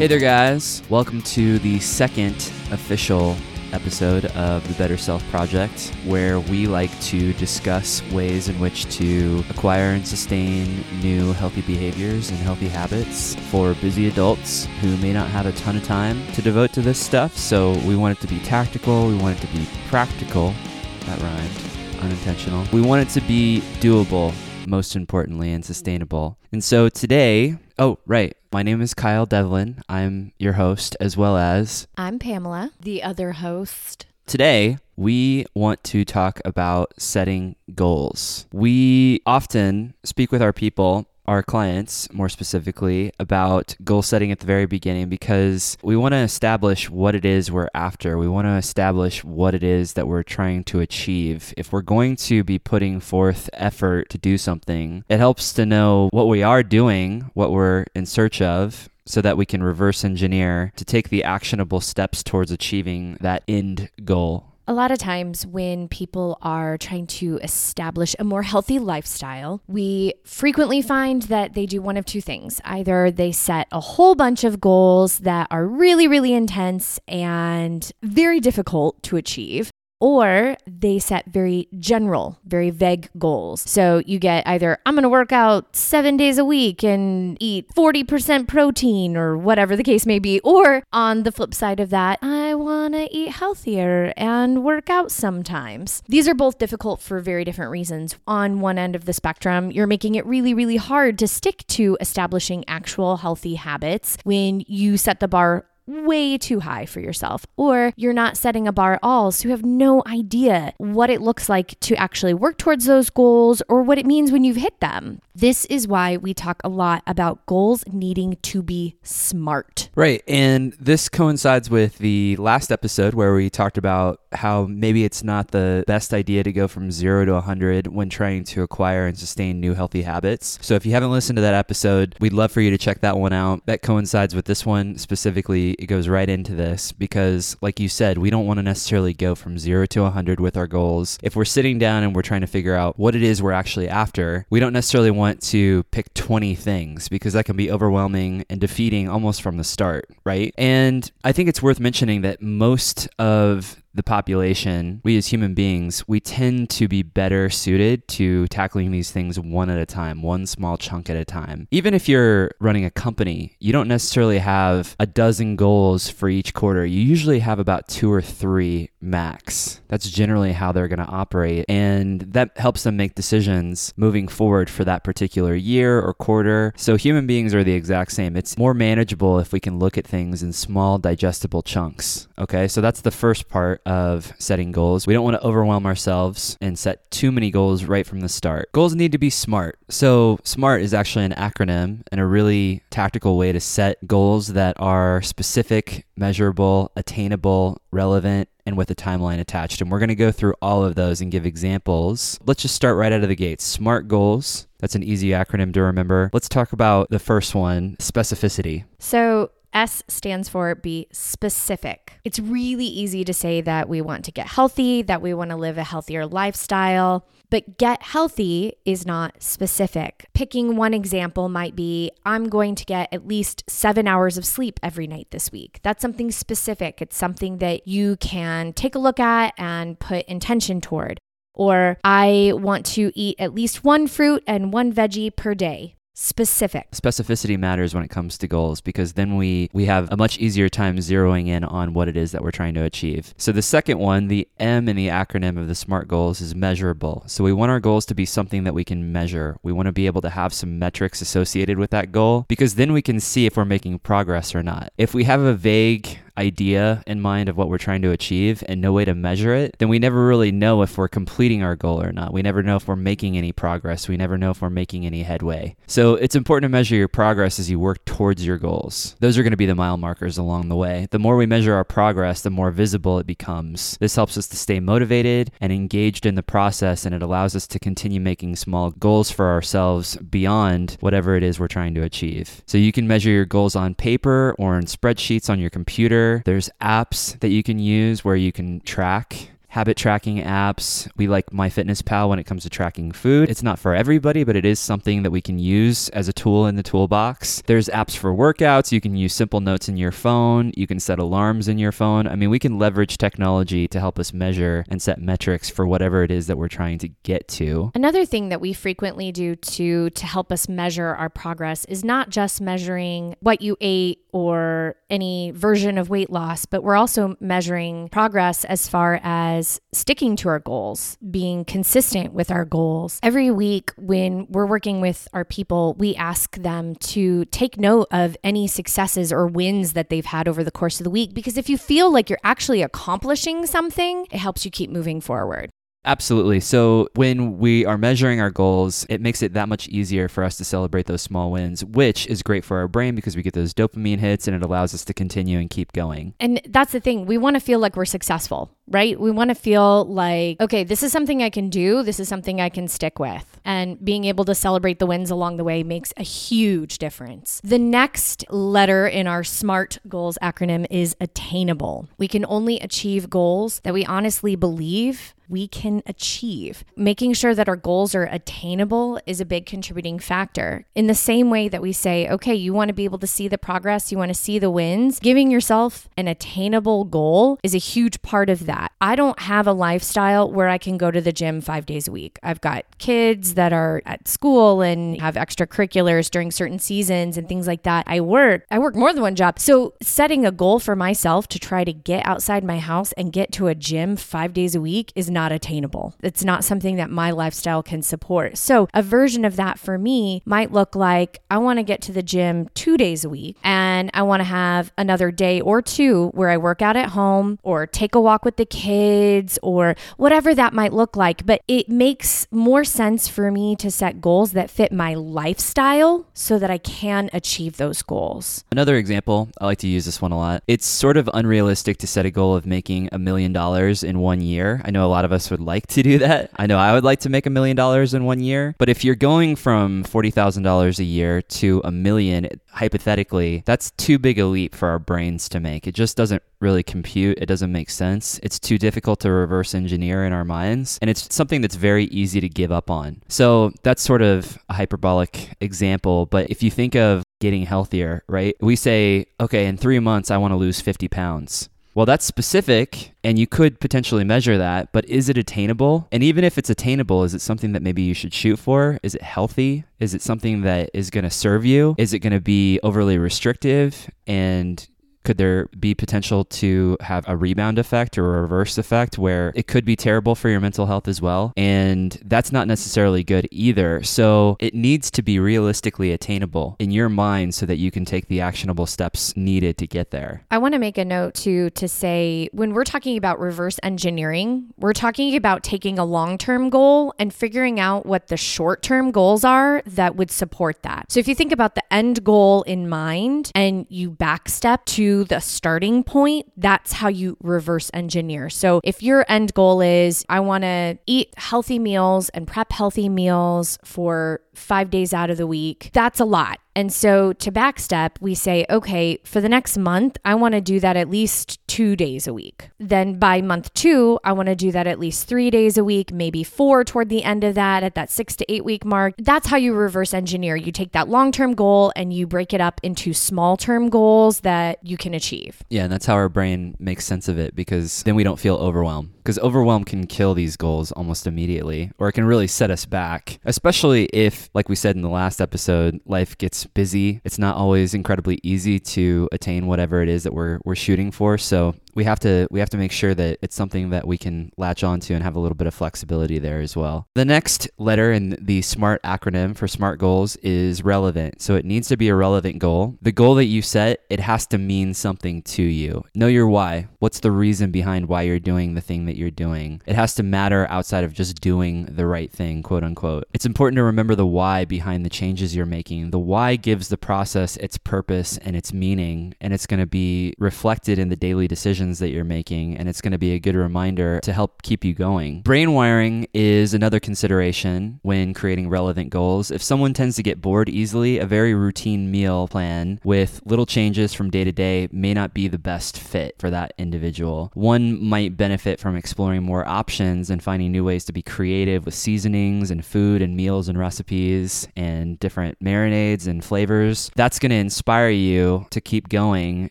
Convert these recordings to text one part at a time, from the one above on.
Hey there, guys. Welcome to the second official episode of the Better Self Project, where we like to discuss ways in which to acquire and sustain new healthy behaviors and healthy habits for busy adults who may not have a ton of time to devote to this stuff. So we want it to be tactical, we want it to be practical. That rhymed, unintentional. We want it to be doable most importantly, and sustainable. And so today, oh, right, my name is Kyle Devlin. I'm your host, as well as. I'm Pamela, the other host. Today, we want to talk about setting goals. We often speak with our people our clients, more specifically, about goal setting at the very beginning because we want to establish what it is we're after. We want to establish what it is that we're trying to achieve. If we're going to be putting forth effort to do something, it helps to know what we are doing, what we're in search of, so that we can reverse engineer to take the actionable steps towards achieving that end goal a lot of times, when people are trying to establish a more healthy lifestyle, we frequently find that they do one of two things. Either they set a whole bunch of goals that are really, really intense and very difficult to achieve, or they set very general, very vague goals. So you get either, I'm going to work out seven days a week and eat 40% protein or whatever the case may be. Or on the flip side of that, want to eat healthier and work out sometimes. These are both difficult for very different reasons. On one end of the spectrum, you're making it really, really hard to stick to establishing actual healthy habits when you set the bar way too high for yourself, or you're not setting a bar at all, so you have no idea what it looks like to actually work towards those goals or what it means when you've hit them. This is why we talk a lot about goals needing to be smart. Right. And this coincides with the last episode where we talked about how maybe it's not the best idea to go from zero to 100 when trying to acquire and sustain new healthy habits. So if you haven't listened to that episode, we'd love for you to check that one out. That coincides with this one specifically it goes right into this because, like you said, we don't want to necessarily go from zero to 100 with our goals. If we're sitting down and we're trying to figure out what it is we're actually after, we don't necessarily want to pick 20 things because that can be overwhelming and defeating almost from the start, right? And I think it's worth mentioning that most of the population, we as human beings, we tend to be better suited to tackling these things one at a time, one small chunk at a time. Even if you're running a company, you don't necessarily have a dozen goals for each quarter. You usually have about two or three max. That's generally how they're going to operate. And that helps them make decisions moving forward for that particular year or quarter. So human beings are the exact same. It's more manageable if we can look at things in small, digestible chunks. Okay, so that's the first part of setting goals. We don't want to overwhelm ourselves and set too many goals right from the start. Goals need to be smart. So, SMART is actually an acronym and a really tactical way to set goals that are specific, measurable, attainable, relevant, and with a timeline attached. And we're going to go through all of those and give examples. Let's just start right out of the gate. SMART goals. That's an easy acronym to remember. Let's talk about the first one specificity. So, S stands for be specific. It's really easy to say that we want to get healthy, that we want to live a healthier lifestyle, but get healthy is not specific. Picking one example might be I'm going to get at least seven hours of sleep every night this week. That's something specific. It's something that you can take a look at and put intention toward. Or I want to eat at least one fruit and one veggie per day specific. Specificity matters when it comes to goals because then we we have a much easier time zeroing in on what it is that we're trying to achieve. So the second one, the M in the acronym of the SMART goals is measurable. So we want our goals to be something that we can measure. We want to be able to have some metrics associated with that goal because then we can see if we're making progress or not. If we have a vague idea in mind of what we're trying to achieve and no way to measure it, then we never really know if we're completing our goal or not. We never know if we're making any progress. We never know if we're making any headway. So it's important to measure your progress as you work towards your goals. Those are going to be the mile markers along the way. The more we measure our progress, the more visible it becomes. This helps us to stay motivated and engaged in the process, and it allows us to continue making small goals for ourselves beyond whatever it is we're trying to achieve. So you can measure your goals on paper or in spreadsheets on your computer there's apps that you can use where you can track habit tracking apps. We like MyFitnessPal when it comes to tracking food. It's not for everybody, but it is something that we can use as a tool in the toolbox. There's apps for workouts. You can use simple notes in your phone. You can set alarms in your phone. I mean, we can leverage technology to help us measure and set metrics for whatever it is that we're trying to get to. Another thing that we frequently do to to help us measure our progress is not just measuring what you ate or any version of weight loss, but we're also measuring progress as far as sticking to our goals, being consistent with our goals. Every week, when we're working with our people, we ask them to take note of any successes or wins that they've had over the course of the week. Because if you feel like you're actually accomplishing something, it helps you keep moving forward. Absolutely. So when we are measuring our goals, it makes it that much easier for us to celebrate those small wins, which is great for our brain because we get those dopamine hits and it allows us to continue and keep going. And that's the thing. We want to feel like we're successful, right? We want to feel like, okay, this is something I can do. This is something I can stick with. And being able to celebrate the wins along the way makes a huge difference. The next letter in our SMART goals acronym is attainable. We can only achieve goals that we honestly believe we can achieve. Making sure that our goals are attainable is a big contributing factor. In the same way that we say, okay, you want to be able to see the progress, you want to see the wins, giving yourself an attainable goal is a huge part of that. I don't have a lifestyle where I can go to the gym five days a week. I've got kids that are at school and have extracurriculars during certain seasons and things like that. I work, I work more than one job. So setting a goal for myself to try to get outside my house and get to a gym five days a week is not not attainable. It's not something that my lifestyle can support. So, a version of that for me might look like I want to get to the gym two days a week and I want to have another day or two where I work out at home or take a walk with the kids or whatever that might look like. But it makes more sense for me to set goals that fit my lifestyle so that I can achieve those goals. Another example, I like to use this one a lot. It's sort of unrealistic to set a goal of making a million dollars in one year. I know a lot of of us would like to do that. I know I would like to make a million dollars in one year, but if you're going from $40,000 a year to a million, hypothetically, that's too big a leap for our brains to make. It just doesn't really compute. It doesn't make sense. It's too difficult to reverse engineer in our minds, and it's something that's very easy to give up on. So that's sort of a hyperbolic example, but if you think of getting healthier, right? We say, okay, in three months, I want to lose 50 pounds. Well, that's specific and you could potentially measure that, but is it attainable? And even if it's attainable, is it something that maybe you should shoot for? Is it healthy? Is it something that is going to serve you? Is it going to be overly restrictive and could there be potential to have a rebound effect or a reverse effect where it could be terrible for your mental health as well? And that's not necessarily good either. So it needs to be realistically attainable in your mind so that you can take the actionable steps needed to get there. I want to make a note to to say when we're talking about reverse engineering, we're talking about taking a long-term goal and figuring out what the short-term goals are that would support that. So if you think about the end goal in mind and you backstep the starting point, that's how you reverse engineer. So if your end goal is, I want to eat healthy meals and prep healthy meals for five days out of the week, that's a lot. And so to backstep, we say, okay, for the next month, I want to do that at least two days a week. Then by month two, I want to do that at least three days a week, maybe four toward the end of that at that six to eight week mark. That's how you reverse engineer. You take that long term goal and you break it up into small term goals that you can achieve. Yeah, and that's how our brain makes sense of it because then we don't feel overwhelmed. Because overwhelm can kill these goals almost immediately, or it can really set us back, especially if, like we said in the last episode, life gets busy. It's not always incredibly easy to attain whatever it is that we're, we're shooting for. So we have to we have to make sure that it's something that we can latch onto and have a little bit of flexibility there as well. The next letter in the SMART acronym for SMART goals is relevant. So it needs to be a relevant goal. The goal that you set, it has to mean something to you. Know your why. What's the reason behind why you're doing the thing that you're doing? It has to matter outside of just doing the right thing, quote unquote. It's important to remember the why behind the changes you're making. The why gives the process its purpose and its meaning, and it's going to be reflected in the daily decisions decisions that you're making, and it's going to be a good reminder to help keep you going. Brain wiring is another consideration when creating relevant goals. If someone tends to get bored easily, a very routine meal plan with little changes from day to day may not be the best fit for that individual. One might benefit from exploring more options and finding new ways to be creative with seasonings and food and meals and recipes and different marinades and flavors. That's going to inspire you to keep going.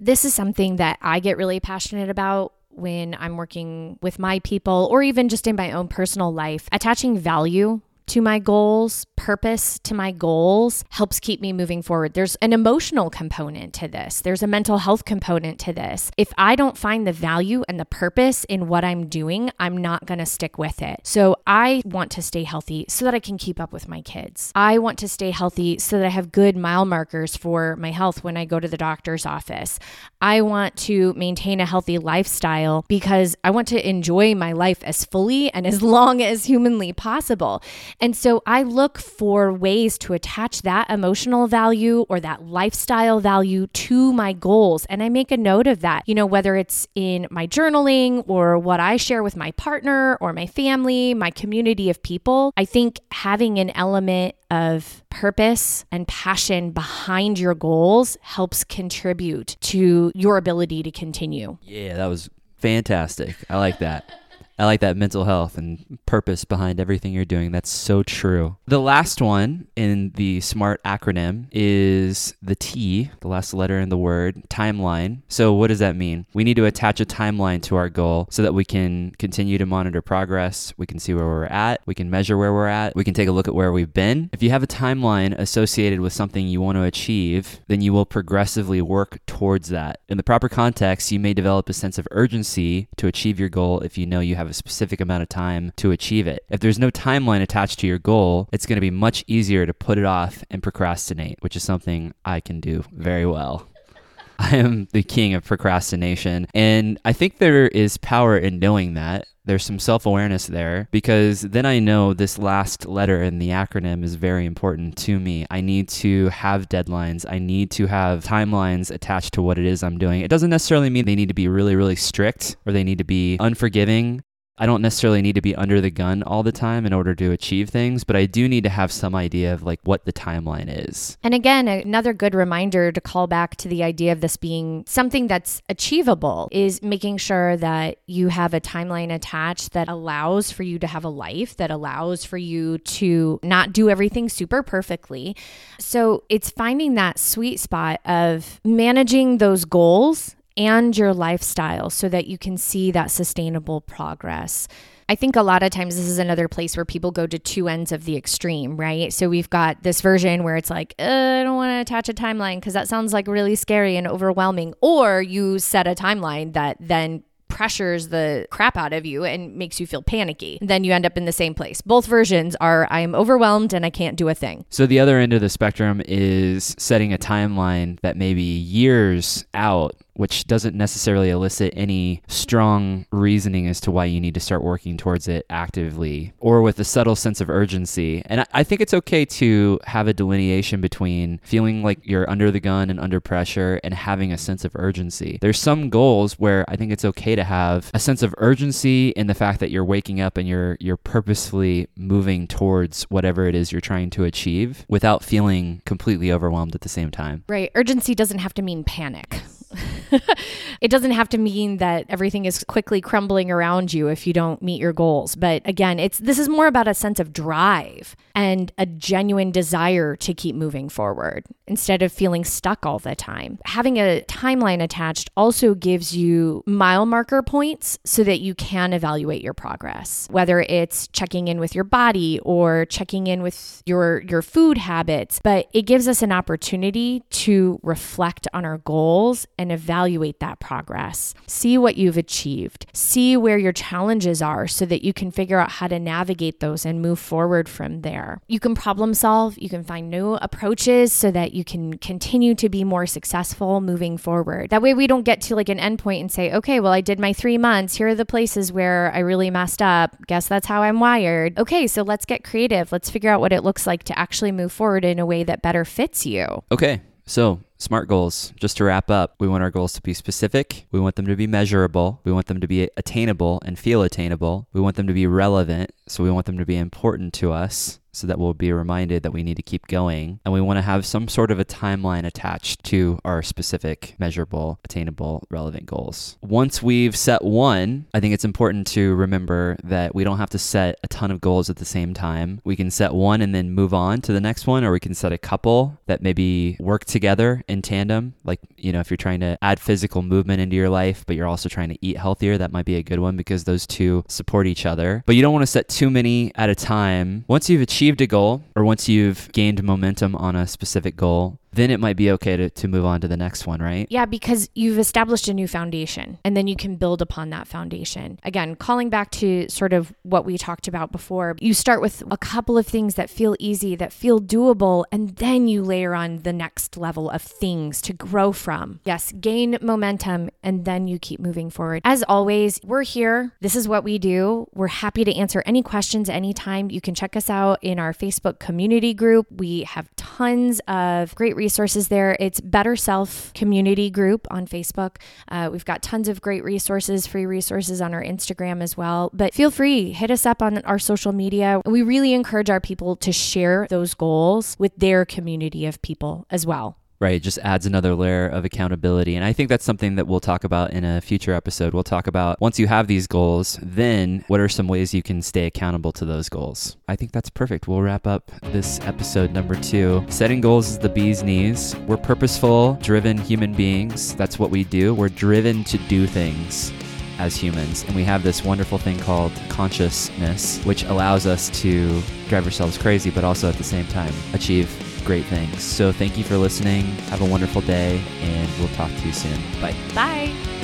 This is something that I get really passionate about when I'm working with my people or even just in my own personal life, attaching value to my goals, purpose to my goals helps keep me moving forward. There's an emotional component to this, there's a mental health component to this. If I don't find the value and the purpose in what I'm doing, I'm not going to stick with it. So I want to stay healthy so that I can keep up with my kids. I want to stay healthy so that I have good mile markers for my health when I go to the doctor's office. I want to maintain a healthy lifestyle because I want to enjoy my life as fully and as long as humanly possible. And so I look for ways to attach that emotional value or that lifestyle value to my goals. And I make a note of that, you know, whether it's in my journaling or what I share with my partner or my family, my community of people. I think having an element of purpose and passion behind your goals helps contribute to your ability to continue. Yeah, that was fantastic. I like that. I like that mental health and purpose behind everything you're doing. That's so true. The last one in the SMART acronym is the T, the last letter in the word, timeline. So, what does that mean? We need to attach a timeline to our goal so that we can continue to monitor progress. We can see where we're at. We can measure where we're at. We can take a look at where we've been. If you have a timeline associated with something you want to achieve, then you will progressively work towards that. In the proper context, you may develop a sense of urgency to achieve your goal if you know you have a specific amount of time to achieve it. If there's no timeline attached to your goal, it's going to be much easier to put it off and procrastinate, which is something I can do very well. I am the king of procrastination. And I think there is power in knowing that. There's some self awareness there because then I know this last letter in the acronym is very important to me. I need to have deadlines, I need to have timelines attached to what it is I'm doing. It doesn't necessarily mean they need to be really, really strict or they need to be unforgiving. I don't necessarily need to be under the gun all the time in order to achieve things, but I do need to have some idea of like what the timeline is. And again, another good reminder to call back to the idea of this being something that's achievable is making sure that you have a timeline attached that allows for you to have a life, that allows for you to not do everything super perfectly. So it's finding that sweet spot of managing those goals and your lifestyle so that you can see that sustainable progress. I think a lot of times this is another place where people go to two ends of the extreme, right? So we've got this version where it's like, I don't want to attach a timeline because that sounds like really scary and overwhelming. Or you set a timeline that then pressures the crap out of you and makes you feel panicky. Then you end up in the same place. Both versions are I am overwhelmed and I can't do a thing. So the other end of the spectrum is setting a timeline that may be years out which doesn't necessarily elicit any strong reasoning as to why you need to start working towards it actively or with a subtle sense of urgency. And I think it's okay to have a delineation between feeling like you're under the gun and under pressure and having a sense of urgency. There's some goals where I think it's okay to have a sense of urgency in the fact that you're waking up and you're you're purposefully moving towards whatever it is you're trying to achieve without feeling completely overwhelmed at the same time. Right. Urgency doesn't have to mean panic. it doesn't have to mean that everything is quickly crumbling around you if you don't meet your goals. But again, it's this is more about a sense of drive and a genuine desire to keep moving forward instead of feeling stuck all the time. Having a timeline attached also gives you mile marker points so that you can evaluate your progress. Whether it's checking in with your body or checking in with your your food habits, but it gives us an opportunity to reflect on our goals and evaluate that progress. See what you've achieved. See where your challenges are so that you can figure out how to navigate those and move forward from there. You can problem solve, you can find new approaches so that you can continue to be more successful moving forward. That way, we don't get to like an endpoint and say, okay, well, I did my three months. Here are the places where I really messed up. Guess that's how I'm wired. Okay, so let's get creative. Let's figure out what it looks like to actually move forward in a way that better fits you. Okay. So, SMART goals, just to wrap up, we want our goals to be specific. We want them to be measurable. We want them to be attainable and feel attainable. We want them to be relevant. So, we want them to be important to us so that we'll be reminded that we need to keep going. And we want to have some sort of a timeline attached to our specific, measurable, attainable, relevant goals. Once we've set one, I think it's important to remember that we don't have to set a ton of goals at the same time. We can set one and then move on to the next one, or we can set a couple that maybe work together in tandem. Like, you know, if you're trying to add physical movement into your life, but you're also trying to eat healthier, that might be a good one because those two support each other. But you don't want to set too many at a time. Once you've achieved a goal, or once you've gained momentum on a specific goal, then it might be okay to, to move on to the next one, right? Yeah, because you've established a new foundation and then you can build upon that foundation. Again, calling back to sort of what we talked about before, you start with a couple of things that feel easy, that feel doable, and then you layer on the next level of things to grow from. Yes, gain momentum and then you keep moving forward. As always, we're here. This is what we do. We're happy to answer any questions anytime. You can check us out in our Facebook community group. We have tons of great resources there. It's Better Self Community Group on Facebook. Uh, we've got tons of great resources, free resources on our Instagram as well. But feel free, hit us up on our social media. We really encourage our people to share those goals with their community of people as well right? It just adds another layer of accountability. And I think that's something that we'll talk about in a future episode. We'll talk about once you have these goals, then what are some ways you can stay accountable to those goals? I think that's perfect. We'll wrap up this episode number two. Setting goals is the bee's knees. We're purposeful, driven human beings. That's what we do. We're driven to do things as humans. And we have this wonderful thing called consciousness, which allows us to drive ourselves crazy, but also at the same time achieve great things. So thank you for listening. Have a wonderful day, and we'll talk to you soon. Bye. Bye.